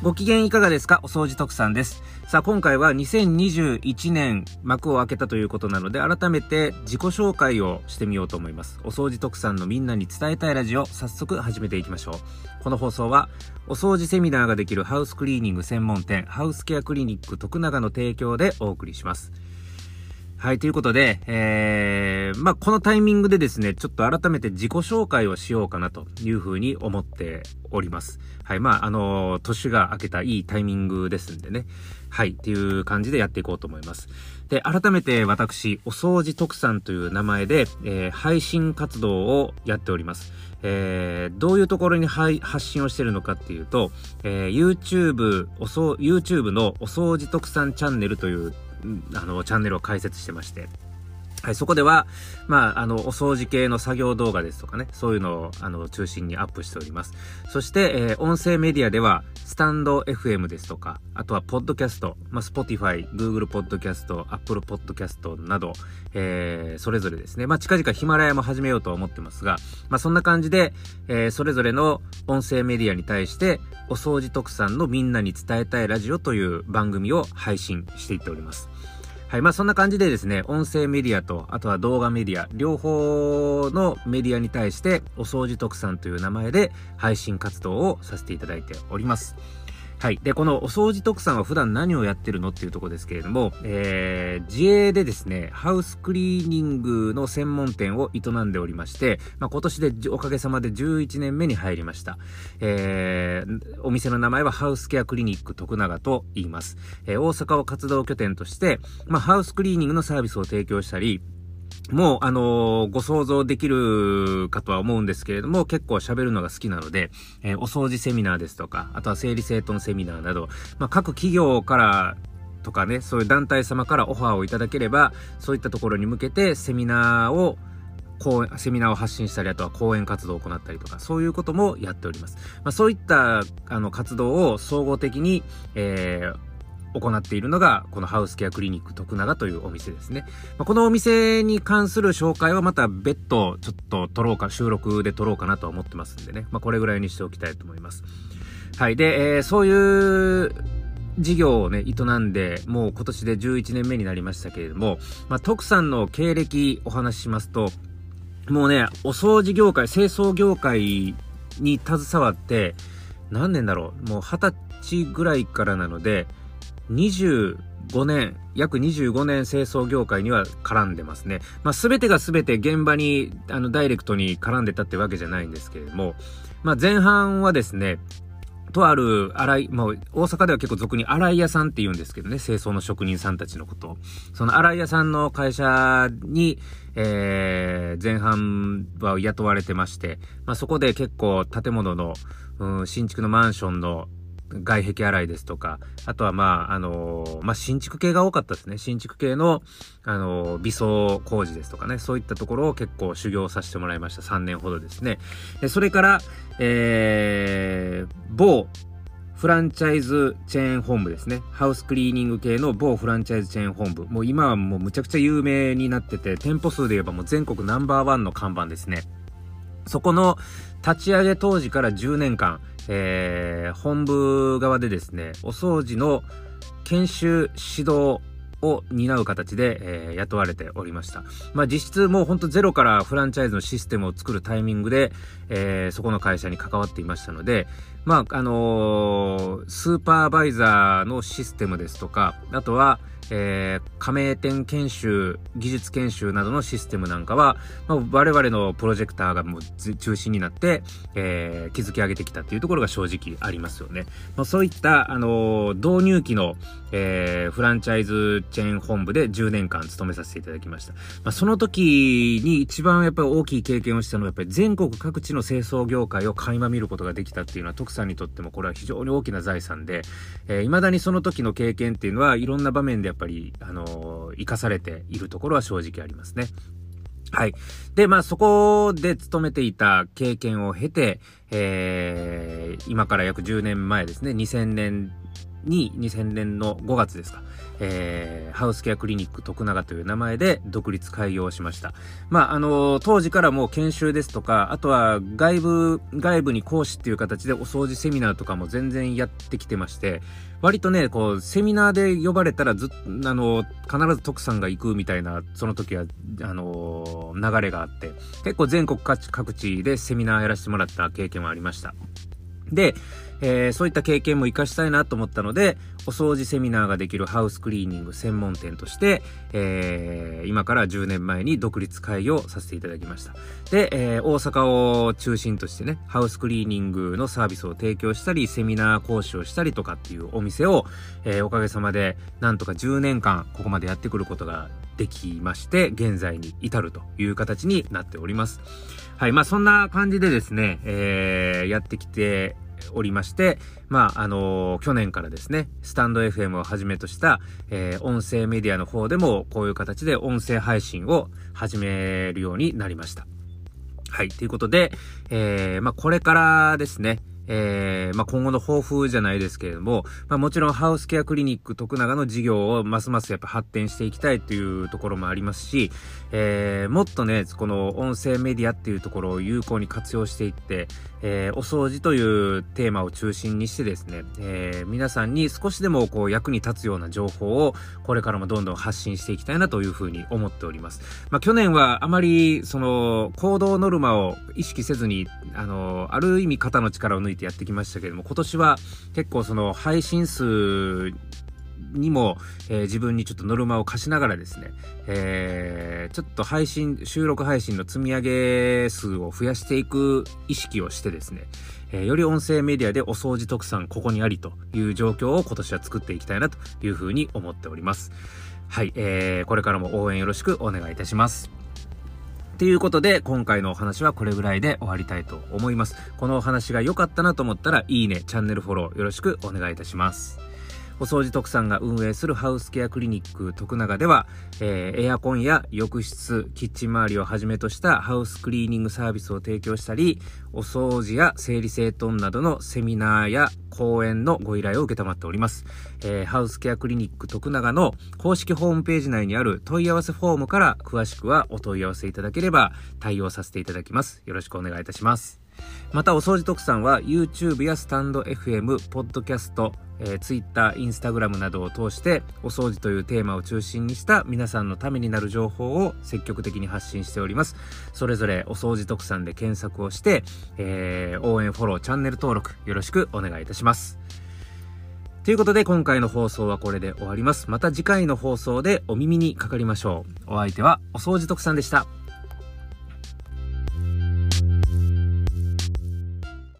ご機嫌いかがですか？お掃除特産です。さあ、今回は2021年幕を開けたということなので、改めて自己紹介をしてみようと思います。お掃除特産のみんなに伝えたいラジオ、早速始めていきましょう。この放送は、お掃除セミナーができるハウスクリーニング専門店、ハウスケアクリニック徳永の提供でお送りします。はい、ということで、えー、まあ、このタイミングでですね、ちょっと改めて自己紹介をしようかなというふうに思っております。はい、まあ、あのー、年が明けたいいタイミングですんでね。はい、っていう感じでやっていこうと思います。で、改めて私、お掃除特産という名前で、えー、配信活動をやっております。えー、どういうところに発信をしているのかっていうと、えー、YouTube、おそ、YouTube のお掃除特産チャンネルというあの、チャンネルを開設してまして、はい、そこでは、まあ、あの、お掃除系の作業動画ですとかね、そういうのを、あの、中心にアップしております。そして、えー、音声メディアでは、スタンド FM ですとか、あとは、ポッドキャスト、まあ、Spotify、Google ポッドキャスト、Apple ポッドキャストなど、えー、それぞれですね、まあ、近々ヒマラヤも始めようと思ってますが、まあ、そんな感じで、えー、それぞれの音声メディアに対して、お掃除特産のみんなに伝えたいラジオという番組を配信していっております。はい。まあそんな感じでですね、音声メディアと、あとは動画メディア、両方のメディアに対して、お掃除特産という名前で配信活動をさせていただいております。はい。で、このお掃除特産は普段何をやってるのっていうとこですけれども、えー、自営でですね、ハウスクリーニングの専門店を営んでおりまして、まあ、今年でおかげさまで11年目に入りました。えー、お店の名前はハウスケアクリニック徳永と言います。えー、大阪を活動拠点として、まあ、ハウスクリーニングのサービスを提供したり、もう、あのー、ご想像できるかとは思うんですけれども、結構喋るのが好きなので、えー、お掃除セミナーですとか、あとは整理整頓セミナーなど、まあ、各企業からとかね、そういう団体様からオファーをいただければ、そういったところに向けてセミナーを講演、セミナーを発信したり、あとは講演活動を行ったりとか、そういうこともやっております。まあ、そういった、あの、活動を総合的に、えー、行っているのが、このハウスケアクリニック徳永というお店ですね。まあ、このお店に関する紹介はまた別途ちょっと撮ろうか、収録で撮ろうかなと思ってますんでね。まあ、これぐらいにしておきたいと思います。はい。で、えー、そういう事業をね、営んで、もう今年で11年目になりましたけれども、まあ、徳さんの経歴お話ししますと、もうね、お掃除業界、清掃業界に携わって、何年だろう、もう20歳ぐらいからなので、25年、約25年清掃業界には絡んでますね。まあ、全てが全て現場に、あの、ダイレクトに絡んでたってわけじゃないんですけれども、まあ、前半はですね、とある洗い、もう大阪では結構俗に洗い屋さんって言うんですけどね、清掃の職人さんたちのこと。その洗い屋さんの会社に、えー、前半は雇われてまして、まあ、そこで結構建物の、うん、新築のマンションの外壁洗いですとか、あとはまあ、あのー、まあ、新築系が多かったですね。新築系の、あのー、微装工事ですとかね、そういったところを結構修行させてもらいました。3年ほどですね。でそれから、えー、某、フランチャイズチェーン本部ですね。ハウスクリーニング系の某フランチャイズチェーン本部。もう今はもうむちゃくちゃ有名になってて、店舗数で言えばもう全国ナンバーワンの看板ですね。そこの立ち上げ当時から10年間、えー、本部側でですね、お掃除の研修指導を担う形で、えー、雇われておりました。まあ実質もうほんとゼロからフランチャイズのシステムを作るタイミングで、えー、そこの会社に関わっていましたので、まああのー、スーパーバイザーのシステムですとか、あとは、えー、加盟店研修、技術研修などのシステムなんかは、まあ、我々のプロジェクターがもう中心になって、えー、築き上げてきたっていうところが正直ありますよね。まあ、そういった、あのー、導入期の、えー、フランチャイズチェーン本部で10年間勤めさせていただきました。まあ、その時に一番やっぱり大きい経験をしたのは、やっぱり全国各地の清掃業界を垣間見ることができたっていうのは、徳さんにとってもこれは非常に大きな財産で、えー、未だにその時の経験っていうのは、いろんな場面でぱり、あのー、活かされているところは正直ありますね。はい。で、まあそこで勤めていた経験を経て、えー、今から約10年前ですね、2000年に2000年の5月ですか、えー、ハウスケアクリニック徳永という名前で独立開業しました。まあ、あの、当時からもう研修ですとか、あとは外部、外部に講師っていう形でお掃除セミナーとかも全然やってきてまして、割とね、こう、セミナーで呼ばれたらずっあの、必ず徳さんが行くみたいな、その時は、あの、流れがあって、結構全国各地でセミナーやらせてもらった経験はありました。で、えー、そういった経験も活かしたいなと思ったので、お掃除セミナーができるハウスクリーニング専門店として、えー、今から10年前に独立会議をさせていただきました。で、えー、大阪を中心としてね、ハウスクリーニングのサービスを提供したり、セミナー講師をしたりとかっていうお店を、えー、おかげさまで、なんとか10年間、ここまでやってくることができまして、現在に至るという形になっております。はい、まあそんな感じでですね、えー、やってきて、おりまして、まあ、あのー、去年からですね、スタンド FM をはじめとした、えー、音声メディアの方でも、こういう形で音声配信を始めるようになりました。はい。ということで、えー、まあ、これからですね、えー、まあ、今後の抱負じゃないですけれども、まあ、もちろんハウスケアクリニック徳永の事業をますますやっぱ発展していきたいというところもありますし、えー、もっとね、この音声メディアっていうところを有効に活用していって、えー、お掃除というテーマを中心にしてですね、えー、皆さんに少しでもこう役に立つような情報をこれからもどんどん発信していきたいなというふうに思っております。まあ、去年はあまりその行動ノルマを意識せずに、あの、ある意味肩の力を抜いててやってきましたけれども、今年は結構その配信数にも、えー、自分にちょっとノルマを課しながらですね、えー、ちょっと配信、収録配信の積み上げ数を増やしていく意識をしてですね、えー、より音声メディアでお掃除特産ここにありという状況を今年は作っていきたいなというふうに思っております。はい、えー、これからも応援よろしくお願いいたします。ということで、今回のお話はこれぐらいで終わりたいと思います。このお話が良かったなと思ったら、いいね、チャンネルフォローよろしくお願いいたします。お掃除特産が運営するハウスケアクリニック徳永では、えー、エアコンや浴室、キッチン周りをはじめとしたハウスクリーニングサービスを提供したり、お掃除や整理整頓などのセミナーや講演のご依頼を受けたまっております。えー、ハウスケアクリニック徳永の公式ホームページ内にある問い合わせフォームから詳しくはお問い合わせいただければ対応させていただきます。よろしくお願いいたします。また、お掃除特産は YouTube やスタンド FM、ポッドキャスト、えー、Twitter、Instagram などを通してお掃除というテーマを中心にした皆さんのためになる情報を積極的に発信しております。それぞれお掃除特産で検索をして、えー、応援フォロー、チャンネル登録よろしくお願いいたします。ということで今回の放送はこれで終わります。また次回の放送でお耳にかかりましょう。お相手はお掃除特産でした。